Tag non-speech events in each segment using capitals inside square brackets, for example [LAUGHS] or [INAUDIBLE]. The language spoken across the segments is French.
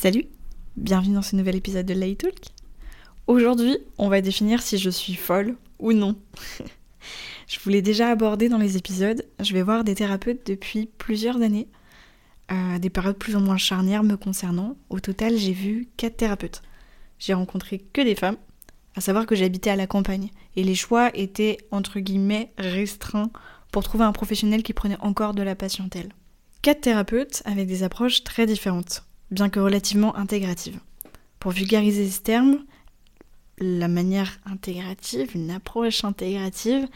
Salut, bienvenue dans ce nouvel épisode de Talk. Aujourd'hui, on va définir si je suis folle ou non. [LAUGHS] je vous l'ai déjà abordé dans les épisodes, je vais voir des thérapeutes depuis plusieurs années, euh, des périodes plus ou moins charnières me concernant. Au total, j'ai vu 4 thérapeutes. J'ai rencontré que des femmes, à savoir que j'habitais à la campagne, et les choix étaient entre guillemets restreints pour trouver un professionnel qui prenait encore de la patientèle. Quatre thérapeutes avec des approches très différentes, bien que relativement intégratives. Pour vulgariser ce terme, la manière intégrative, une approche intégrative,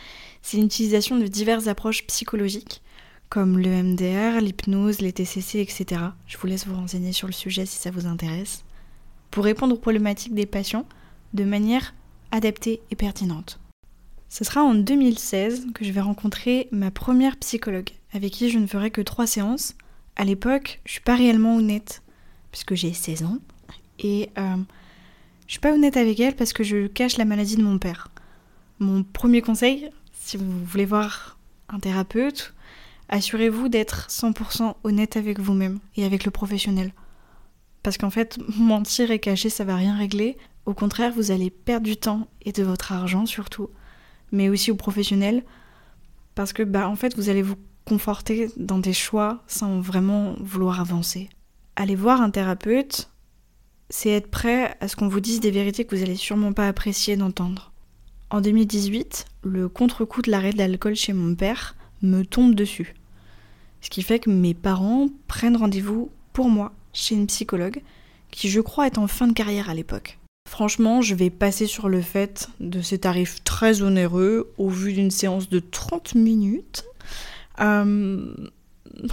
c'est l'utilisation de diverses approches psychologiques, comme le MDR, l'hypnose, les TCC, etc. Je vous laisse vous renseigner sur le sujet si ça vous intéresse, pour répondre aux problématiques des patients de manière adaptée et pertinente. Ce sera en 2016 que je vais rencontrer ma première psychologue, avec qui je ne ferai que trois séances. À l'époque, je suis pas réellement honnête, puisque j'ai 16 ans, et euh, je suis pas honnête avec elle parce que je cache la maladie de mon père. Mon premier conseil, si vous voulez voir un thérapeute, assurez-vous d'être 100% honnête avec vous-même et avec le professionnel. Parce qu'en fait, [LAUGHS] mentir et cacher, ça va rien régler. Au contraire, vous allez perdre du temps et de votre argent surtout, mais aussi au professionnel, parce que bah en fait, vous allez vous conforter dans des choix sans vraiment vouloir avancer. Aller voir un thérapeute, c'est être prêt à ce qu'on vous dise des vérités que vous allez sûrement pas apprécier d'entendre. En 2018, le contre-coup de l'arrêt de l'alcool chez mon père me tombe dessus. Ce qui fait que mes parents prennent rendez-vous pour moi chez une psychologue qui je crois est en fin de carrière à l'époque. Franchement, je vais passer sur le fait de ces tarifs très onéreux au vu d'une séance de 30 minutes. Euh...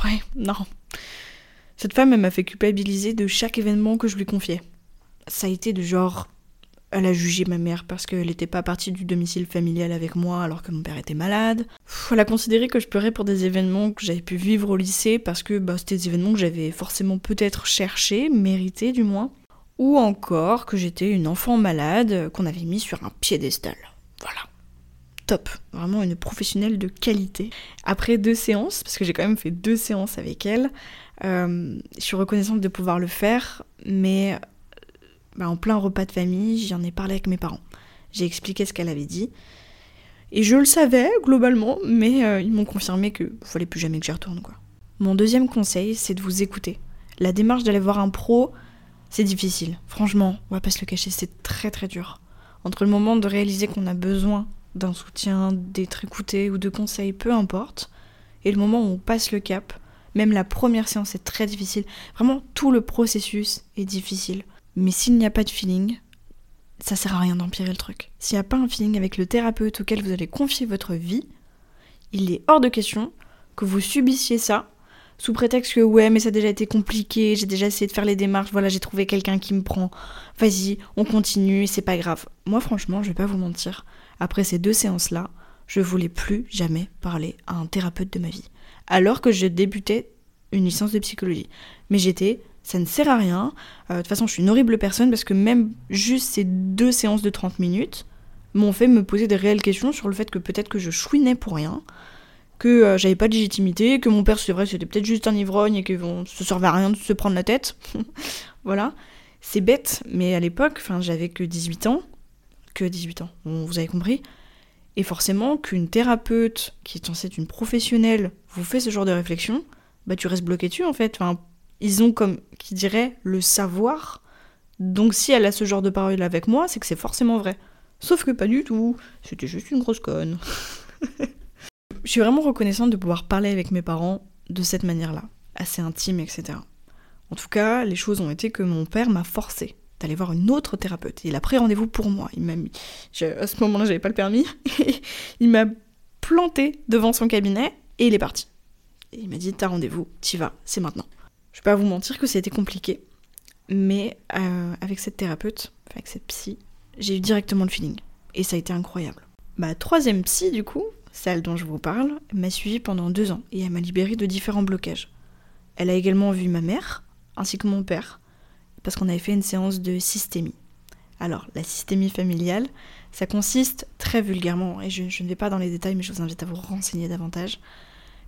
Ouais, non. Cette femme, elle m'a fait culpabiliser de chaque événement que je lui confiais. Ça a été de genre. Elle a jugé ma mère parce qu'elle n'était pas partie du domicile familial avec moi alors que mon père était malade. Elle a considéré que je pleurais pour des événements que j'avais pu vivre au lycée parce que bah, c'était des événements que j'avais forcément peut-être cherché, mérité du moins. Ou encore que j'étais une enfant malade qu'on avait mis sur un piédestal. Voilà top, vraiment une professionnelle de qualité. Après deux séances, parce que j'ai quand même fait deux séances avec elle, je suis reconnaissante de pouvoir le faire, mais bah, en plein repas de famille, j'en ai parlé avec mes parents. J'ai expliqué ce qu'elle avait dit. Et je le savais globalement, mais euh, ils m'ont confirmé qu'il fallait plus jamais que j'y retourne quoi. Mon deuxième conseil, c'est de vous écouter. La démarche d'aller voir un pro, c'est difficile. Franchement, on va pas se le cacher, c'est très très dur. Entre le moment de réaliser qu'on a besoin d'un soutien, d'être écouté ou de conseils, peu importe. Et le moment où on passe le cap, même la première séance est très difficile. Vraiment, tout le processus est difficile. Mais s'il n'y a pas de feeling, ça sert à rien d'empirer le truc. S'il n'y a pas un feeling avec le thérapeute auquel vous allez confier votre vie, il est hors de question que vous subissiez ça sous prétexte que ouais mais ça a déjà été compliqué, j'ai déjà essayé de faire les démarches, voilà j'ai trouvé quelqu'un qui me prend, vas-y on continue, c'est pas grave. Moi franchement je vais pas vous mentir, après ces deux séances-là, je voulais plus jamais parler à un thérapeute de ma vie. Alors que je débutais une licence de psychologie. Mais j'étais, ça ne sert à rien. Euh, de toute façon, je suis une horrible personne parce que même juste ces deux séances de 30 minutes m'ont fait me poser des réelles questions sur le fait que peut-être que je chouinais pour rien, que euh, j'avais pas de légitimité, que mon père, c'est vrai, c'était peut-être juste un ivrogne et que bon, ça servait à rien de se prendre la tête. [LAUGHS] voilà. C'est bête, mais à l'époque, j'avais que 18 ans que 18 ans, vous avez compris. Et forcément, qu'une thérapeute, qui est censée être une professionnelle, vous fait ce genre de réflexion, bah tu restes bloqué dessus en fait. Ils ont comme, qui dirait, le savoir. Donc si elle a ce genre de parole avec moi, c'est que c'est forcément vrai. Sauf que pas du tout. C'était juste une grosse conne. [LAUGHS] Je suis vraiment reconnaissante de pouvoir parler avec mes parents de cette manière-là, assez intime, etc. En tout cas, les choses ont été que mon père m'a forcé d'aller voir une autre thérapeute. Il a pris rendez-vous pour moi. Il m'a mis... À ce moment-là, j'avais pas le permis. [LAUGHS] il m'a planté devant son cabinet et il est parti. Il m'a dit T'as rendez-vous, t'y vas, c'est maintenant. Je vais pas vous mentir que c'était compliqué, mais euh, avec cette thérapeute, avec cette psy, j'ai eu directement le feeling. Et ça a été incroyable. Ma troisième psy, du coup, celle dont je vous parle, m'a suivie pendant deux ans et elle m'a libérée de différents blocages. Elle a également vu ma mère, ainsi que mon père, parce qu'on avait fait une séance de systémie. Alors, la systémie familiale, ça consiste très vulgairement, et je, ne vais pas dans les détails, mais je vous invite à vous renseigner davantage.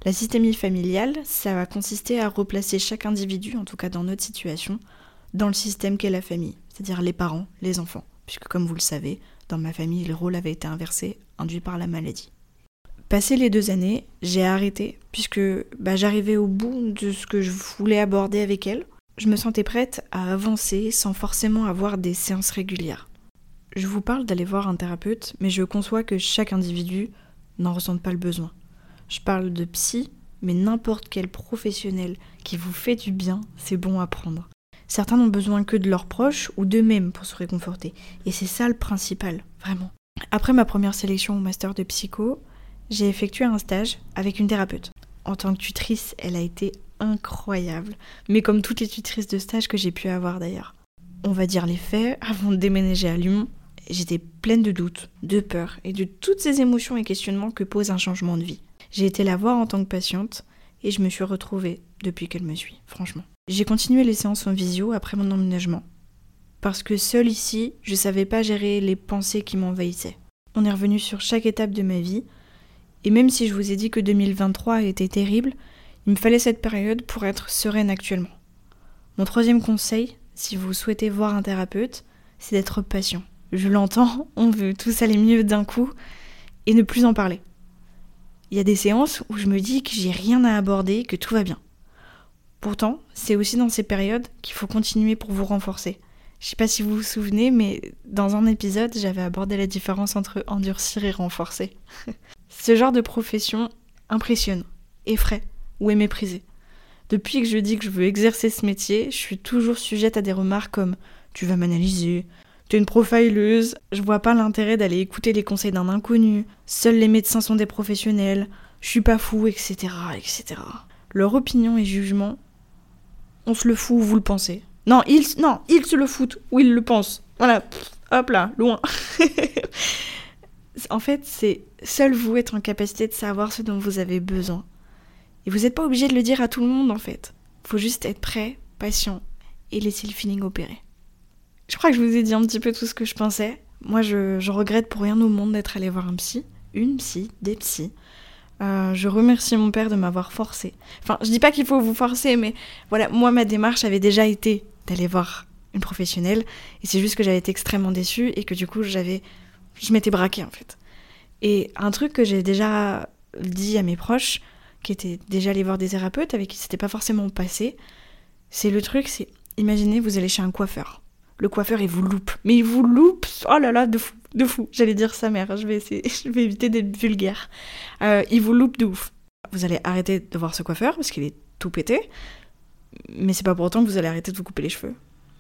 La systémie familiale, ça va consister à replacer chaque individu, en tout cas dans notre situation, dans le système qu'est la famille, c'est-à-dire les parents, les enfants, puisque comme vous le savez, dans ma famille, le rôle avait été inversé, induit par la maladie. Passé les deux années, j'ai arrêté, puisque bah, j'arrivais au bout de ce que je voulais aborder avec elle. Je me sentais prête à avancer sans forcément avoir des séances régulières. Je vous parle d'aller voir un thérapeute, mais je conçois que chaque individu n'en ressente pas le besoin. Je parle de psy, mais n'importe quel professionnel qui vous fait du bien, c'est bon à prendre. Certains n'ont besoin que de leurs proches ou d'eux-mêmes pour se réconforter. Et c'est ça le principal, vraiment. Après ma première sélection au master de psycho, j'ai effectué un stage avec une thérapeute. En tant que tutrice, elle a été incroyable, mais comme toutes les tutrices de stage que j'ai pu avoir d'ailleurs. On va dire les faits, [LAUGHS] avant de déménager à Lyon, j'étais pleine de doutes, de peur et de toutes ces émotions et questionnements que pose un changement de vie. J'ai été la voir en tant que patiente et je me suis retrouvée depuis qu'elle me suit, franchement. J'ai continué les séances en visio après mon emménagement. Parce que seule ici, je savais pas gérer les pensées qui m'envahissaient. On est revenu sur chaque étape de ma vie, et même si je vous ai dit que 2023 était terrible, il me fallait cette période pour être sereine actuellement. Mon troisième conseil, si vous souhaitez voir un thérapeute, c'est d'être patient. Je l'entends, [LAUGHS] on veut tous aller mieux d'un coup et ne plus en parler. Il y a des séances où je me dis que j'ai rien à aborder, que tout va bien. Pourtant, c'est aussi dans ces périodes qu'il faut continuer pour vous renforcer. Je sais pas si vous vous souvenez, mais dans un épisode, j'avais abordé la différence entre endurcir et renforcer. [LAUGHS] Ce genre de profession impressionne, effraie ou est méprisé. Depuis que je dis que je veux exercer ce métier, je suis toujours sujette à des remarques comme tu vas m'analyser, tu es une profileuse, je vois pas l'intérêt d'aller écouter les conseils d'un inconnu, seuls les médecins sont des professionnels, je suis pas fou, etc., etc. Leur opinion et jugement, on se le fout ou vous le pensez. Non, ils, non, ils se le foutent ou ils le pensent. Voilà, hop là, loin. [LAUGHS] en fait, c'est seul vous être en capacité de savoir ce dont vous avez besoin. Et vous n'êtes pas obligé de le dire à tout le monde en fait. Faut juste être prêt, patient et laisser le feeling opérer. Je crois que je vous ai dit un petit peu tout ce que je pensais. Moi, je, regrette pour rien au monde d'être allée voir un psy, une psy, des psys. Euh, je remercie mon père de m'avoir forcé. Enfin, je dis pas qu'il faut vous forcer, mais voilà, moi, ma démarche avait déjà été d'aller voir une professionnelle, et c'est juste que j'avais été extrêmement déçue et que du coup, j'avais, je m'étais braquée en fait. Et un truc que j'ai déjà dit à mes proches, qui étaient déjà allés voir des thérapeutes avec qui c'était pas forcément passé, c'est le truc, c'est imaginez vous allez chez un coiffeur. Le coiffeur il vous loupe, mais il vous loupe, oh là là, de fou, de fou. J'allais dire sa mère, je vais essayer, [LAUGHS] je vais éviter d'être vulgaire. Euh, il vous loupe de ouf. Vous allez arrêter de voir ce coiffeur parce qu'il est tout pété, mais c'est pas pour autant que vous allez arrêter de vous couper les cheveux.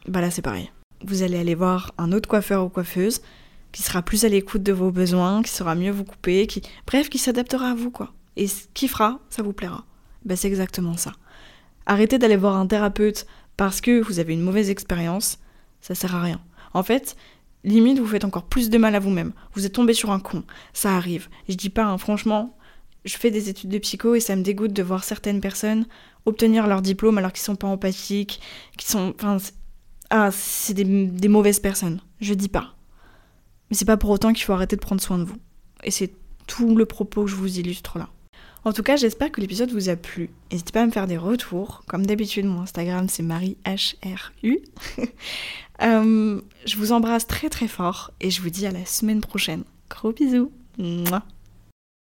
Bah là c'est pareil. Vous allez aller voir un autre coiffeur ou coiffeuse qui sera plus à l'écoute de vos besoins, qui saura mieux vous couper, qui bref, qui s'adaptera à vous quoi. Et ce qu'il fera, ça vous plaira. Bah c'est exactement ça. Arrêtez d'aller voir un thérapeute parce que vous avez une mauvaise expérience, ça sert à rien. En fait, limite vous faites encore plus de mal à vous-même. Vous êtes tombé sur un con, ça arrive. Je dis pas, hein, franchement, je fais des études de psycho et ça me dégoûte de voir certaines personnes obtenir leur diplôme alors qu'ils sont pas empathiques, qui sont, enfin, ah, c'est des, des mauvaises personnes. Je dis pas. Mais c'est pas pour autant qu'il faut arrêter de prendre soin de vous. Et c'est tout le propos que je vous illustre là. En tout cas, j'espère que l'épisode vous a plu. N'hésitez pas à me faire des retours. Comme d'habitude, mon Instagram c'est MarieHRU. [LAUGHS] euh, je vous embrasse très très fort et je vous dis à la semaine prochaine. Gros bisous.